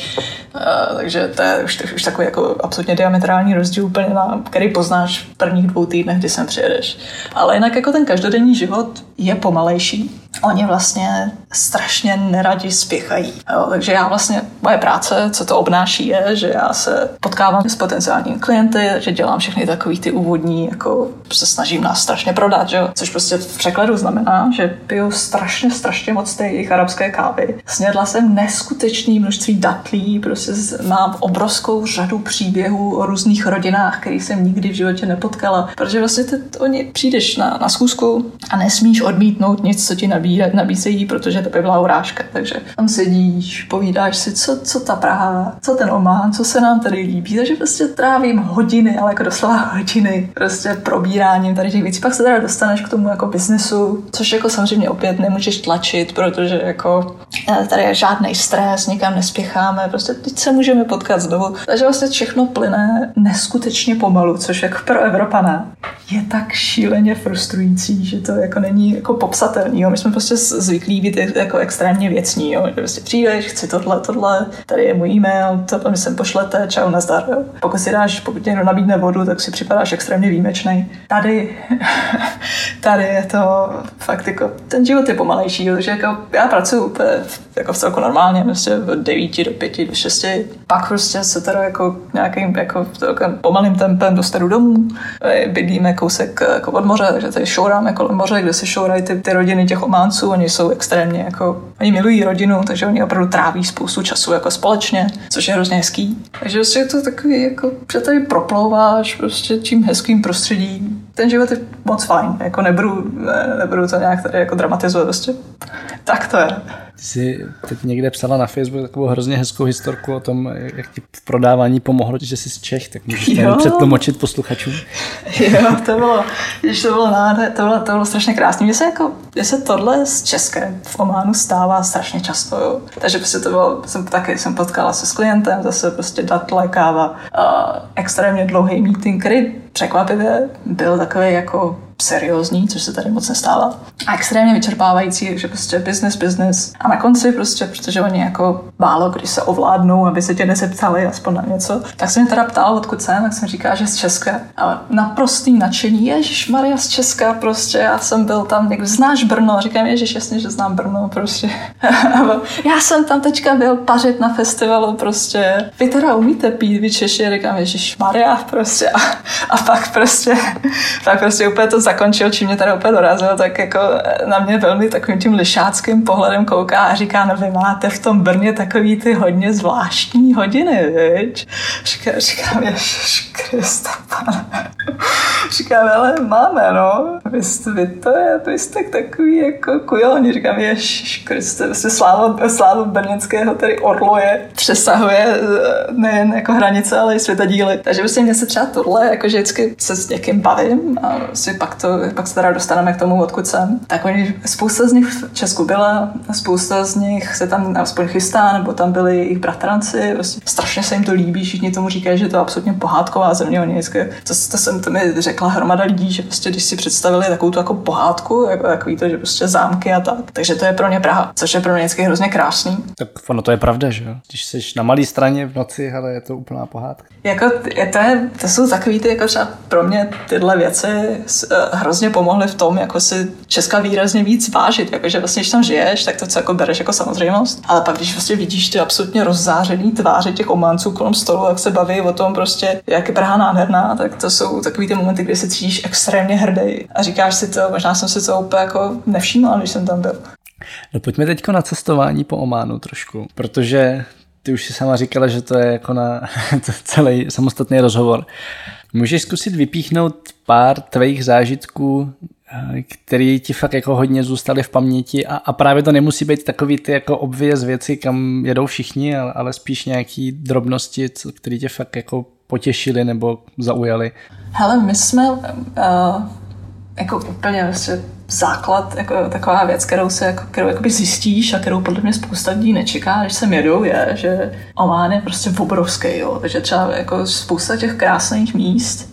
Uh, takže to je už, už takový jako absolutně diametrální rozdíl úplně na, který poznáš v prvních dvou týdnech, kdy sem přijedeš. Ale jinak jako ten každodenní život je pomalejší. Oni vlastně strašně neradi spěchají. Jo, takže já vlastně, moje práce, co to obnáší, je, že já se potkávám s potenciálními klienty, že dělám všechny takový ty úvodní, jako se snažím nás strašně prodat, že což prostě v překladu znamená, že piju strašně, strašně moc té jejich arabské kávy. Snědla jsem neskutečné množství datlí, prostě mám obrovskou řadu příběhů o různých rodinách, který jsem nikdy v životě nepotkala, protože vlastně ty, oni přijdeš na, na schůzku a nesmíš odmítnout nic, co ti nabíjí, nabízejí, protože to by byla urážka. Takže tam sedíš, povídáš si, co, co ta Praha, co ten Oman, co se nám tady líbí. Takže prostě trávím hodiny, ale jako doslova hodiny prostě probíráním tady těch věcí. Pak se teda dostaneš k tomu jako biznesu, což jako samozřejmě opět nemůžeš tlačit, protože jako tady je žádný stres, nikam nespěcháme, prostě teď se můžeme potkat znovu. Takže vlastně všechno plyne neskutečně pomalu, což jako pro Evropana je tak šíleně frustrující, že to jako není jako popsatelný. Jo. My jsme prostě zvyklí být jako extrémně věcní, jo. že prostě přijdeš, chci tohle, tohle, tady je můj e-mail, to mi sem pošlete, čau, nazdar. Jo. Pokud si dáš, pokud někdo nabídne vodu, tak si připadáš extrémně výjimečný. Tady, tady je to fakt jako, ten život je pomalejší, takže jako já pracuji úplně jako celku normálně, prostě od 9 do 5 do 6. Pak prostě se teda jako nějakým jako pomalým tempem dostanu domů, bydlíme kousek jako od moře, takže tady šouráme kolem moře, kde se šourají ty, ty rodiny těch ománců, oni jsou extrémně jako, oni milují rodinu, takže oni opravdu tráví spoustu času jako společně, což je hrozně hezký. Takže prostě je to takový jako, že tady proplouváš prostě tím hezkým prostředí. Ten život je moc fajn, jako nebudu, ne, nebudu to nějak tady jako dramatizovat, prostě tak to je. Ty jsi teď někde psala na Facebook takovou hrozně hezkou historku o tom, jak ti v prodávání pomohlo, že jsi z Čech, tak můžeš to přetlumočit posluchačům. Jo, to bylo, když to bylo náde, to bylo, to bylo strašně krásné. Mně se, jako, mně se tohle z České v Ománu stává strašně často. Jo. Takže prostě to bylo, jsem taky jsem potkala se s klientem, zase prostě datle, káva, uh, extrémně dlouhý meeting, který překvapivě byl takový jako seriózní, což se tady moc nestává. A extrémně vyčerpávající, že prostě business, business. A na konci prostě, protože oni jako málo kdy se ovládnou, aby se tě nezeptali aspoň na něco, tak jsem mě teda ptal, odkud jsem, tak jsem říká, že z Česka. A naprostý nadšení, Ježíš Maria z Česka, prostě já jsem byl tam, někdo znáš Brno, říkám, Ježíš, jasně, že znám Brno, prostě. já jsem tam teďka byl pařit na festivalu, prostě. Vy teda umíte pít, vy Češi, říkám, Ježíš Maria, prostě. A, a pak prostě, pak prostě úplně to zakončil, čím mě tady úplně dorazil, tak jako na mě velmi takovým tím lišáckým pohledem kouká a říká, no vy máte v tom Brně takový ty hodně zvláštní hodiny, viď? Říká, říkám, Krista, pane. Říkám, ale máme, no. Vy, jste, vy to je, vy jste takový jako kujoni. Říkám, ježiš Krista, vlastně sláva, sláva brněnského tady orloje přesahuje eh, nejen jako hranice, ale i světadíly. Takže vlastně mě se třeba tohle, jako že vždycky se s někým bavím a si pak to, pak se teda dostaneme k tomu, odkud jsem, tak oni, spousta z nich v Česku byla, spousta z nich se tam aspoň chystá, nebo tam byli jejich bratranci, prostě strašně se jim to líbí, všichni tomu říkají, že to je absolutně pohádková země, oni vždycky, to, to, jsem, to mi řekla hromada lidí, že prostě když si představili takovou tu jako pohádku, jako takový to, že prostě zámky a tak, takže to je pro ně Praha, což je pro mě vždycky hrozně krásný. Tak ono to je pravda, že jo? Když jsi na malé straně v noci, ale je to úplná pohádka. Jako, je to, je, to jsou takový ty, jako třeba pro mě tyhle věci eh, hrozně pomohly v tom, jako si Česka výrazně víc vážit. Jakože vlastně, když tam žiješ, tak to co jako bereš jako samozřejmost. Ale pak, když vlastně vidíš ty absolutně rozzářený tváře těch ománců kolem stolu, jak se baví o tom prostě, jak je Praha nádherná, tak to jsou takový ty momenty, kdy se cítíš extrémně hrdý a říkáš si to, možná jsem si to úplně jako nevšimla, když jsem tam byl. No pojďme teď na cestování po Ománu trošku, protože ty už si sama říkala, že to je jako na celý samostatný rozhovor. Můžeš zkusit vypíchnout pár tvých zážitků, eh, který ti fakt jako hodně zůstaly v paměti a, a právě to nemusí být takový ty jako obvěz věci, kam jedou všichni, ale, ale spíš nějaký drobnosti, které tě fakt jako potěšily nebo zaujaly. Hele, my jsme uh, jako úplně vlastně základ, jako taková věc, kterou se jako, kterou jakoby zjistíš a kterou podle mě spousta lidí nečeká, když sem jedou, je, že Oman je prostě obrovský, jo. Takže třeba jako spousta těch krásných míst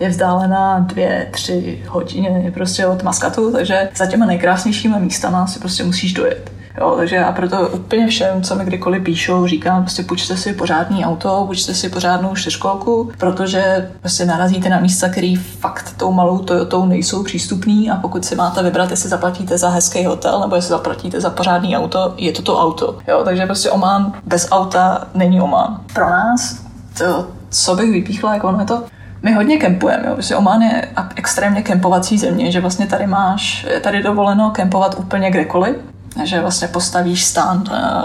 je vzdálená dvě, tři hodiny prostě od Maskatu, takže za těma nejkrásnějšíma místama si prostě musíš dojet. Jo, takže já proto úplně všem, co mi kdykoliv píšou, říkám, prostě půjčte si pořádný auto, půjčte si pořádnou čtyřkolku, protože prostě narazíte na místa, které fakt tou malou Toyotou nejsou přístupný a pokud si máte vybrat, jestli zaplatíte za hezký hotel nebo jestli zaplatíte za pořádný auto, je to to auto. Jo, takže prostě Oman bez auta není Oman. Pro nás to, co bych vypíchla, jako ono je to my hodně kempujeme, jo. Prostě Oman je extrémně kempovací země, že vlastně tady máš, je tady dovoleno kempovat úplně kdekoliv že vlastně postavíš stan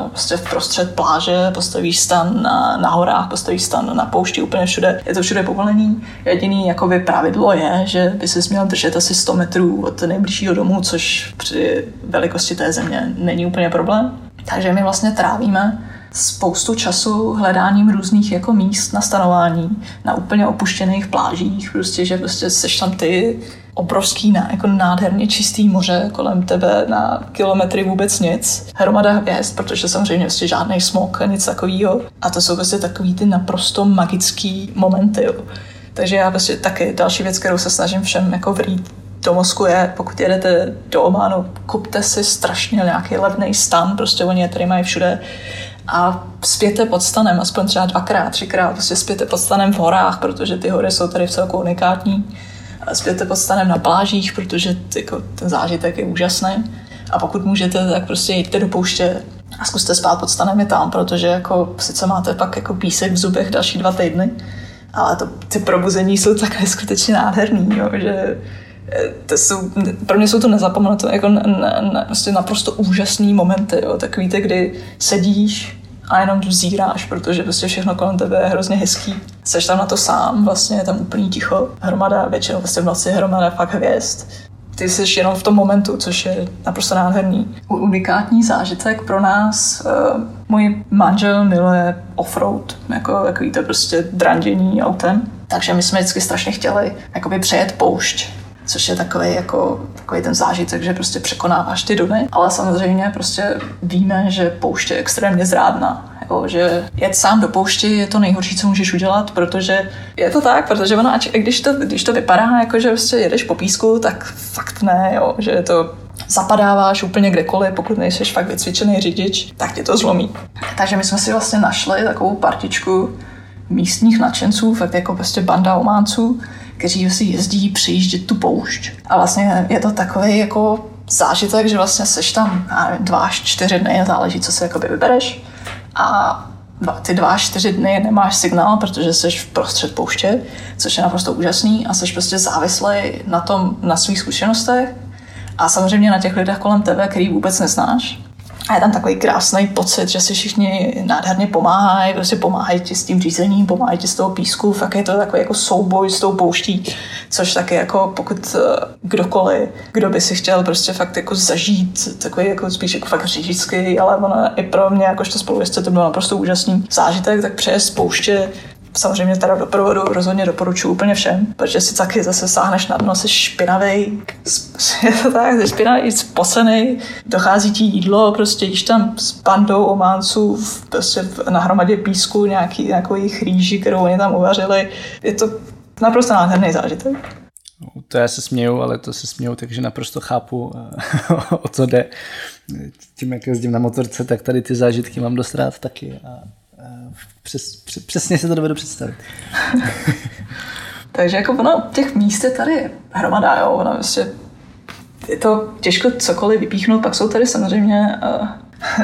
vlastně v prostřed pláže, postavíš stan na, na horách, postavíš stan na poušti, úplně všude. Je to všude povolený. Jediný jakoby pravidlo je, že by se měl držet asi 100 metrů od nejbližšího domu, což při velikosti té země není úplně problém. Takže my vlastně trávíme spoustu času hledáním různých jako míst na stanování na úplně opuštěných plážích, prostě, že prostě seš tam ty, obrovský, jako nádherně čistý moře kolem tebe na kilometry vůbec nic. Hromada hvězd, protože samozřejmě vlastně žádný smog a nic takového. A to jsou vlastně takový ty naprosto magický momenty. Jo. Takže já vlastně taky další věc, kterou se snažím všem jako vrít do mozku je, pokud jedete do Ománu, kupte si strašně nějaký levný stan, prostě oni je tady mají všude a spěte pod stanem, aspoň třeba dvakrát, třikrát, prostě spěte pod stanem v horách, protože ty hory jsou tady v celku unikátní. Spěte pod stanem na plážích, protože jako, ten zážitek je úžasný. A pokud můžete, tak prostě jděte do pouště a zkuste spát pod stanem i tam, protože jako sice máte pak jako písek v zubech další dva týdny, ale to, ty probuzení jsou tak neskutečně nádherný, jo, že eh, to jsou, pro mě jsou to nezapomenutelné, jako ne, ne, prostě naprosto úžasný momenty, jo, takový ty, kdy sedíš a jenom vzíráš, protože prostě všechno kolem tebe je hrozně hezký. Seš tam na to sám, vlastně je tam úplný ticho, hromada, většinou vlastně v noci hromada fakt hvězd. Ty jsi jenom v tom momentu, což je naprosto nádherný. Unikátní zážitek pro nás. Uh, můj manžel miluje offroad, jako takový to prostě drandění autem. Takže my jsme vždycky strašně chtěli jakoby přejet poušť což je takový, jako, takový ten zážitek, že prostě překonáváš ty duny. Ale samozřejmě prostě víme, že poušť je extrémně zrádná. Jo, že jet sám do poušti je to nejhorší, co můžeš udělat, protože je to tak, protože ono, ať, když to, když to vypadá jako, že prostě jedeš po písku, tak fakt ne, jo, že je to zapadáváš úplně kdekoliv, pokud nejsi fakt vycvičený řidič, tak tě to zlomí. Takže my jsme si vlastně našli takovou partičku místních nadšenců, fakt jako prostě banda ománců, kteří si jezdí přejíždět tu poušť. A vlastně je to takový jako zážitek, že vlastně seš tam dva až čtyři dny, záleží, co si jakoby vybereš. A ty dva až čtyři dny nemáš signál, protože jsi v prostřed pouště, což je naprosto úžasný a jsi prostě závislý na tom, na svých zkušenostech a samozřejmě na těch lidech kolem tebe, který vůbec neznáš. A je tam takový krásný pocit, že si všichni nádherně pomáhají, prostě pomáhají ti s tím řízením, pomáhají ti z toho písku, fakt je to takový jako souboj s tou pouští, což taky jako pokud eh, kdokoliv, kdo by si chtěl prostě fakt jako zažít, takový jako spíš jako fakt řidičský, ale ono i pro mě jakožto spolujezdce to bylo naprosto úžasný zážitek, tak přejez pouště Samozřejmě teda doprovodu rozhodně doporučuji úplně všem, protože si taky zase sáhneš na dno, jsi špinavý, je to tak, jsi špinavý, spocený, dochází ti jídlo, prostě jíš tam s bandou ománců prostě na hromadě písku nějaký, nějakou chrýži, kterou oni tam uvařili. Je to naprosto nádherný zážitek. No, to já se směju, ale to se směju, takže naprosto chápu, o co jde. Tím, jak jezdím na motorce, tak tady ty zážitky mám dost rád taky. A přes, přes, přesně se to dovedu představit. Takže jako ono, těch míst je tady hromada, jo, ono vlastně je to těžko cokoliv vypíchnout, pak jsou tady samozřejmě, uh,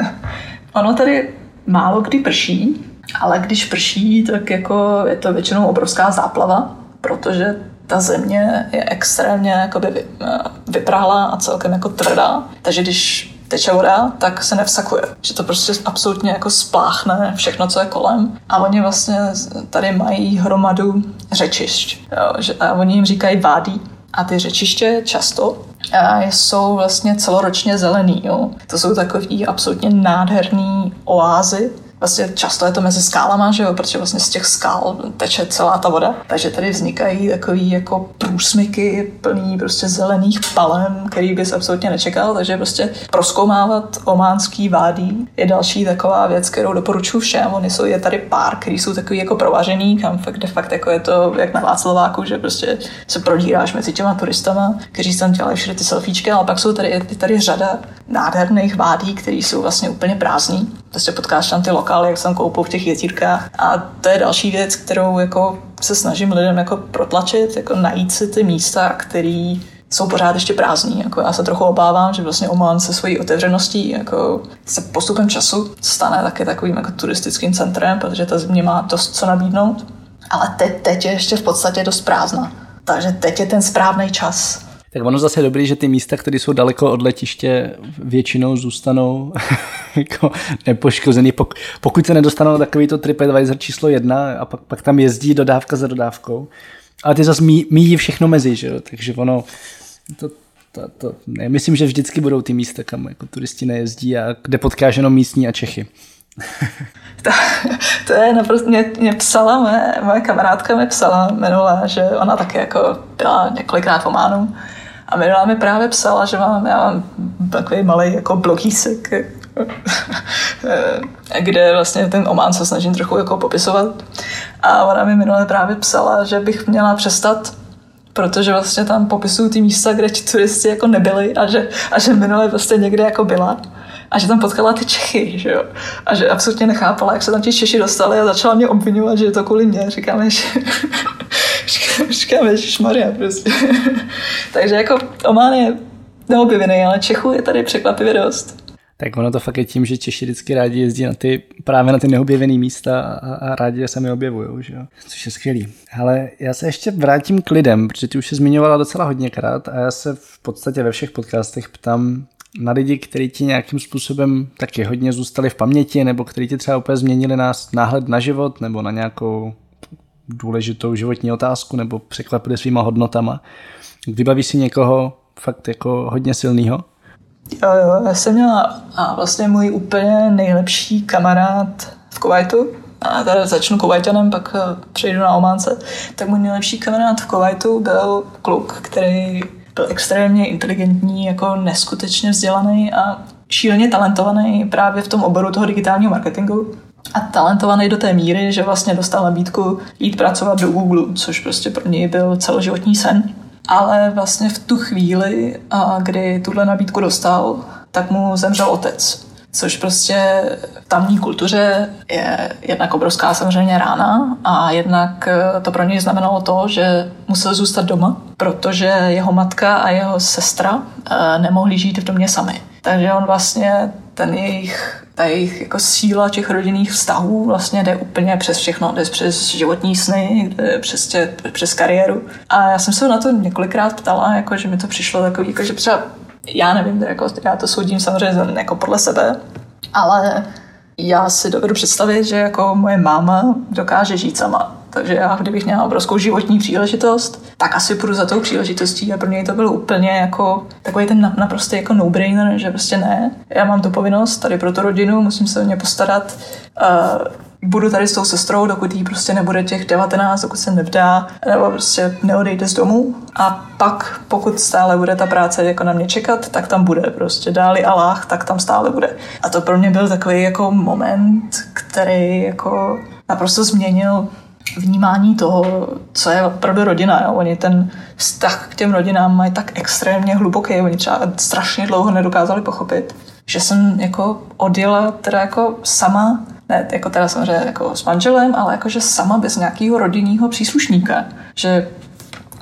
ono tady málo kdy prší, ale když prší, tak jako je to většinou obrovská záplava, protože ta země je extrémně jakoby eh, vypráhlá a celkem jako tvrdá. Takže když teče voda, tak se nevsakuje. Že to prostě absolutně jako spláchne všechno, co je kolem. A oni vlastně tady mají hromadu řečišť. Jo, že, a oni jim říkají vádí. A ty řečiště často a jsou vlastně celoročně zelený. Jo. To jsou takový absolutně nádherný oázy, vlastně často je to mezi skálama, že jo, protože vlastně z těch skál teče celá ta voda. Takže tady vznikají takový jako průsmyky plný prostě zelených palem, který bys absolutně nečekal, takže prostě proskoumávat ománský vádí je další taková věc, kterou doporučuji všem. Oni jsou, je tady pár, který jsou takový jako provařený, kam fakt de fakt jako je to jak na Václaváku, že prostě se prodíráš mezi těma turistama, kteří tam dělají všude ty selfiečky, ale pak jsou tady, je tady řada nádherných vádí, které jsou vlastně úplně prázdný. Prostě potkáš tam ty lokály, jak jsem koupil v těch jezírkách. A to je další věc, kterou jako se snažím lidem jako protlačit, jako najít si ty místa, které jsou pořád ještě prázdní. Jako já se trochu obávám, že vlastně Oman se svojí otevřeností jako se postupem času stane taky takovým jako turistickým centrem, protože ta země má dost co nabídnout. Ale teď, teď je ještě v podstatě dost prázdná. Takže teď je ten správný čas tak ono zase je dobrý, že ty místa, které jsou daleko od letiště, většinou zůstanou jako nepoškozený, pokud se nedostanou na takový to TripAdvisor číslo jedna a pak, pak tam jezdí dodávka za dodávkou. Ale ty zase mí, míjí všechno mezi, že jo? takže ono, to, to, to, ne, myslím, že vždycky budou ty místa, kam jako turisti nejezdí a kde potkáš jenom místní a Čechy. To, to je naprosto, mě, mě psala, moje, moje kamarádka mi psala minule, že ona taky jako byla několikrát v Ománu a minule mi právě psala, že mám, já mám takový malý jako blogísek, kde vlastně ten Omán se snažím trochu jako popisovat. A ona mi minule právě psala, že bych měla přestat protože vlastně tam popisují ty místa, kde ti turisti jako nebyli a že, a že minule prostě někde jako byla a že tam potkala ty Čechy, že jo. A že absolutně nechápala, jak se tam ti Češi dostali a začala mě obvinovat, že je to kvůli mě. Říkáme, že... říkáme, Maria prostě. Takže jako Oman je neobjevený, ale Čechů je tady překvapivě dost. Tak ono to fakt je tím, že Češi vždycky rádi jezdí na ty, právě na ty neobjevené místa a, a rádi je sami objevují, že jo? což je skvělý. Ale já se ještě vrátím k lidem, protože ty už se zmiňovala docela hodněkrát a já se v podstatě ve všech podcastech ptám na lidi, kteří ti nějakým způsobem taky hodně zůstali v paměti, nebo kteří ti třeba úplně změnili nás náhled na život, nebo na nějakou důležitou životní otázku, nebo překvapili svýma hodnotama. Vybavíš si někoho fakt jako hodně silného? Jo, jo, já jsem měla a vlastně můj úplně nejlepší kamarád v Kuwaitu, a tady začnu Kuwaitanem, pak eh, přejdu na Ománce, tak můj nejlepší kamarád v Kuwaitu byl kluk, který byl extrémně inteligentní, jako neskutečně vzdělaný a šíleně talentovaný právě v tom oboru toho digitálního marketingu. A talentovaný do té míry, že vlastně dostal nabídku jít pracovat do Google, což prostě pro něj byl celoživotní sen ale vlastně v tu chvíli, kdy tuhle nabídku dostal, tak mu zemřel otec. Což prostě v tamní kultuře je jednak obrovská samozřejmě rána a jednak e, to pro něj znamenalo to, že musel zůstat doma, protože jeho matka a jeho sestra e, nemohli žít v domě sami. Takže on vlastně ten jejich, ta jejich jako síla těch rodinných vztahů vlastně jde úplně přes všechno, jde přes životní sny, jde přes, tě, přes kariéru. A já jsem se na to několikrát ptala, jako, že mi to přišlo takový, jako, že třeba já nevím, jako, já to soudím samozřejmě jako podle sebe, ale já si dovedu představit, že jako moje máma dokáže žít sama. Takže já, kdybych měla obrovskou životní příležitost, tak asi půjdu za tou příležitostí a pro něj to bylo úplně jako takový ten naprosto jako no-brainer, že prostě ne, já mám tu povinnost tady pro tu rodinu, musím se o ně postarat, uh, budu tady s tou sestrou, dokud jí prostě nebude těch 19, dokud se nevdá, nebo prostě neodejde z domu. A pak, pokud stále bude ta práce jako na mě čekat, tak tam bude prostě dáli Allah, tak tam stále bude. A to pro mě byl takový jako moment, který jako naprosto změnil vnímání toho, co je opravdu rodina. Jo. Oni ten vztah k těm rodinám mají tak extrémně hluboký, oni třeba strašně dlouho nedokázali pochopit, že jsem jako odjela teda jako sama, ne jako teda samozřejmě jako s manželem, ale jakože sama bez nějakého rodinného příslušníka. Že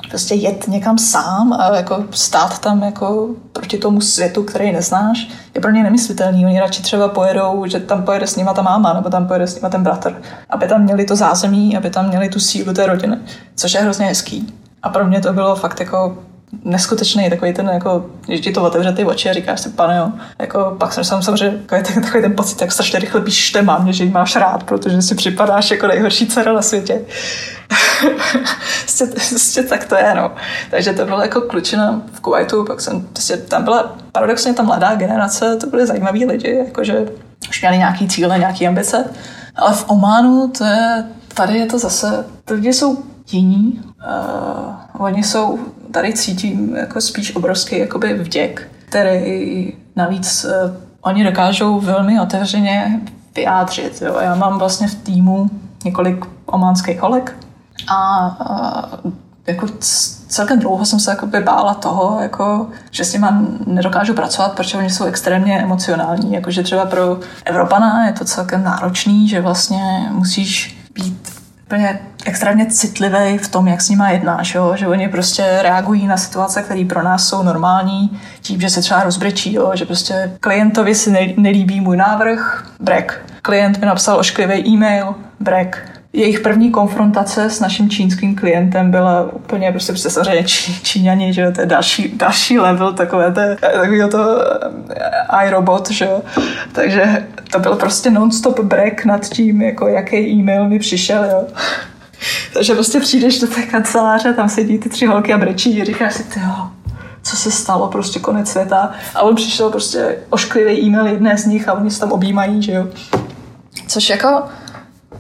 prostě jet někam sám a jako stát tam jako proti tomu světu, který neznáš, je pro ně nemyslitelný. Oni radši třeba pojedou, že tam pojede s nima ta máma, nebo tam pojede s nima ten bratr, aby tam měli to zázemí, aby tam měli tu sílu té rodiny, což je hrozně hezký. A pro mě to bylo fakt jako neskutečný takový ten, jako, že ti to otevře ty oči a říkáš si, pane, jo. Jako, pak jsem sám samozřejmě takový ten, takový ten pocit, jak strašně rychle píšeš mámě, že jí máš rád, protože si připadáš jako nejhorší dcera na světě. prostě, prostě tak to je, no. Takže to bylo jako klučina v Kuwaitu, pak jsem, prostě tam byla paradoxně ta mladá generace, to byly zajímaví lidi, jakože už měli nějaký cíle, nějaký ambice, ale v Ománu to je, tady je to zase, ty lidi jsou jiní, uh, oni jsou, tady cítím jako spíš obrovský jakoby vděk, který navíc uh, oni dokážou velmi otevřeně vyjádřit. Jo. Já mám vlastně v týmu několik ománských holek a uh, jako celkem dlouho jsem se jakoby bála toho, jako, že s nima nedokážu pracovat, protože oni jsou extrémně emocionální. Jakože třeba pro Evropana je to celkem náročný, že vlastně musíš být úplně extrémně citlivý v tom, jak s nima jednáš, jo? že oni prostě reagují na situace, které pro nás jsou normální, tím, že se třeba rozbrečí, jo? že prostě klientovi si nelíbí můj návrh, brek. Klient mi napsal ošklivý e-mail, brek jejich první konfrontace s naším čínským klientem byla úplně prostě, prostě samozřejmě čí, Číňani, že to je další, další level, takové to, takový to eh, iRobot, že jo. Takže to byl prostě non-stop break nad tím, jako jaký e-mail mi přišel, jo. Takže prostě přijdeš do té kanceláře, tam sedí ty tři holky a brečí a říkáš si, ty co se stalo, prostě konec světa. A on přišel prostě ošklivý e-mail jedné z nich a oni se tam objímají, že jo. Což jako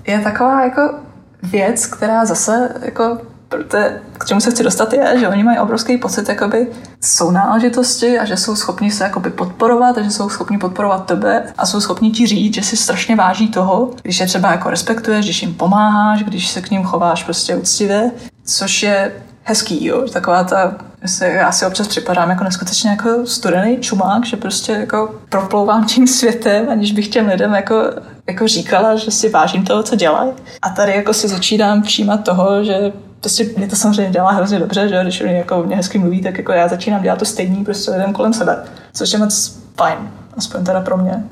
je taková jako věc, která zase jako protože k čemu se chci dostat je, že oni mají obrovský pocit jakoby jsou náležitosti a že jsou schopni se jakoby podporovat a že jsou schopni podporovat tebe a jsou schopni ti říct, že si strašně váží toho, když je třeba jako respektuješ, když jim pomáháš, když se k ním chováš prostě úctivě, což je hezký, jo, taková ta já si občas připadám jako neskutečně jako studený čumák, že prostě jako proplouvám tím světem, aniž bych těm lidem jako, jako říkala, že si vážím toho, co dělají. A tady jako si začínám všímat toho, že prostě mě to samozřejmě dělá hrozně dobře, že když oni jako mě hezky mluví, tak jako já začínám dělat to stejný prostě lidem kolem sebe, což je moc fajn, aspoň teda pro mě.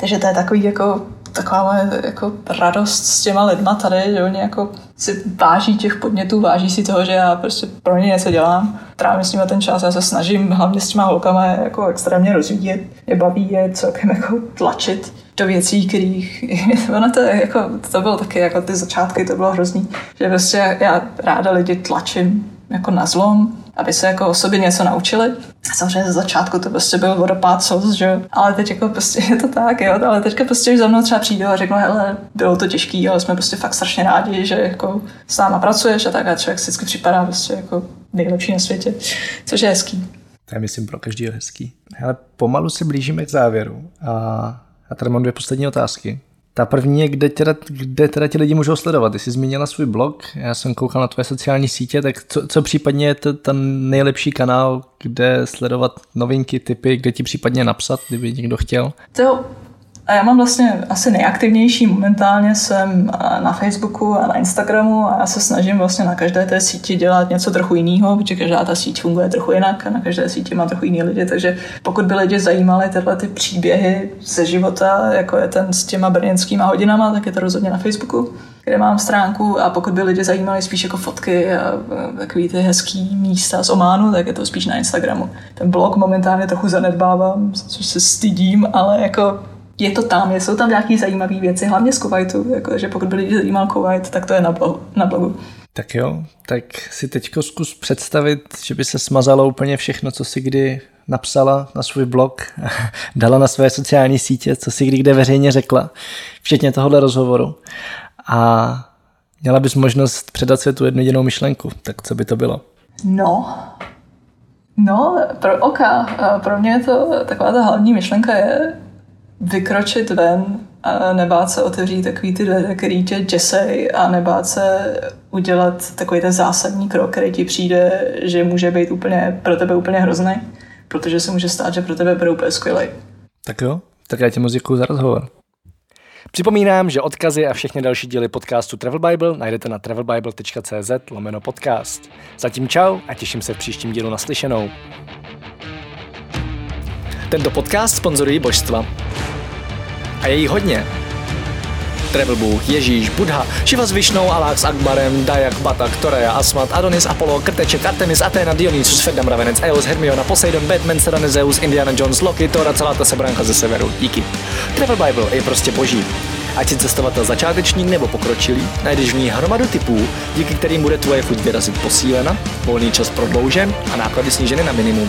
Takže to je takový jako taková moje jako radost s těma lidma tady, že oni jako si váží těch podnětů, váží si toho, že já prostě pro ně něco dělám. Trávím s nimi ten čas, já se snažím hlavně s těma holkama jako extrémně rozvíjet, je baví je celkem jako tlačit do věcí, kterých, ono to, jako, to bylo taky, jako ty začátky, to bylo hrozný, že prostě já ráda lidi tlačím jako na zlom, aby se jako o sobě něco naučili. Samozřejmě ze začátku to prostě byl vodopád sos, že ale teď jako prostě je to tak, jo, ale teďka prostě už za mnou třeba přijde a řeknou, hele, bylo to těžký, ale jsme prostě fakt strašně rádi, že jako s náma pracuješ a tak a člověk si vždycky připadá prostě jako nejlepší na světě, což je hezký. To je myslím pro každého hezký. Ale pomalu se blížíme k závěru a já tady mám dvě poslední otázky. Ta první je, kde teda, kde teda ti lidi můžou sledovat. Ty jsi zmínila svůj blog, já jsem koukal na tvoje sociální sítě, tak co, co případně je to ten nejlepší kanál, kde sledovat novinky, typy, kde ti případně napsat, kdyby někdo chtěl? To a já mám vlastně asi nejaktivnější momentálně jsem na Facebooku a na Instagramu a já se snažím vlastně na každé té síti dělat něco trochu jiného, protože každá ta síť funguje trochu jinak a na každé síti má trochu jiný lidi, takže pokud by lidi zajímaly tyhle ty příběhy ze života, jako je ten s těma brněnskýma hodinama, tak je to rozhodně na Facebooku kde mám stránku a pokud by lidi zajímali spíš jako fotky a takový ty hezký místa z Ománu, tak je to spíš na Instagramu. Ten blog momentálně trochu zanedbávám, což se stydím, ale jako je to tam, jsou tam nějaké zajímavé věci, hlavně z Kuwaitu, jako, že pokud by lidi zajímal Kuwait, tak to je na blogu. Na blogu. Tak jo, tak si teďko zkus představit, že by se smazalo úplně všechno, co si kdy napsala na svůj blog, dala na své sociální sítě, co si kdy kde veřejně řekla, včetně tohohle rozhovoru. A měla bys možnost předat světu jednu jedinou myšlenku, tak co by to bylo? No, no, pro oka, pro mě je to taková ta hlavní myšlenka je vykročit ven a nebát se otevřít takový ty dveře, který tě děsej a nebát se udělat takový ten zásadní krok, který ti přijde, že může být úplně pro tebe úplně hrozný, protože se může stát, že pro tebe bude úplně skvělý. Tak jo, tak já ti moc děkuji za rozhovor. Připomínám, že odkazy a všechny další díly podcastu Travel Bible najdete na travelbible.cz lomeno podcast. Zatím čau a těším se v příštím dílu naslyšenou. Tento podcast sponzorují božstva a je jí hodně. Travel Bůh, Ježíš, Buddha, Šiva s Višnou, Alák s Akbarem, Dajak, Batak, Torea, Asmat, Adonis, Apollo, Krteček, Artemis, Athena, Dionysus, Ferdam, Ravenec, Eos, Hermiona, Poseidon, Batman, Serena, Zeus, Indiana Jones, Loki, Thor a celá ta sebranka ze severu. Díky. Travel Bible je prostě boží. Ať si cestovatel začátečník nebo pokročilý, najdeš v ní hromadu typů, díky kterým bude tvoje chuť vyrazit posílena, volný čas prodloužen a náklady sníženy na minimum.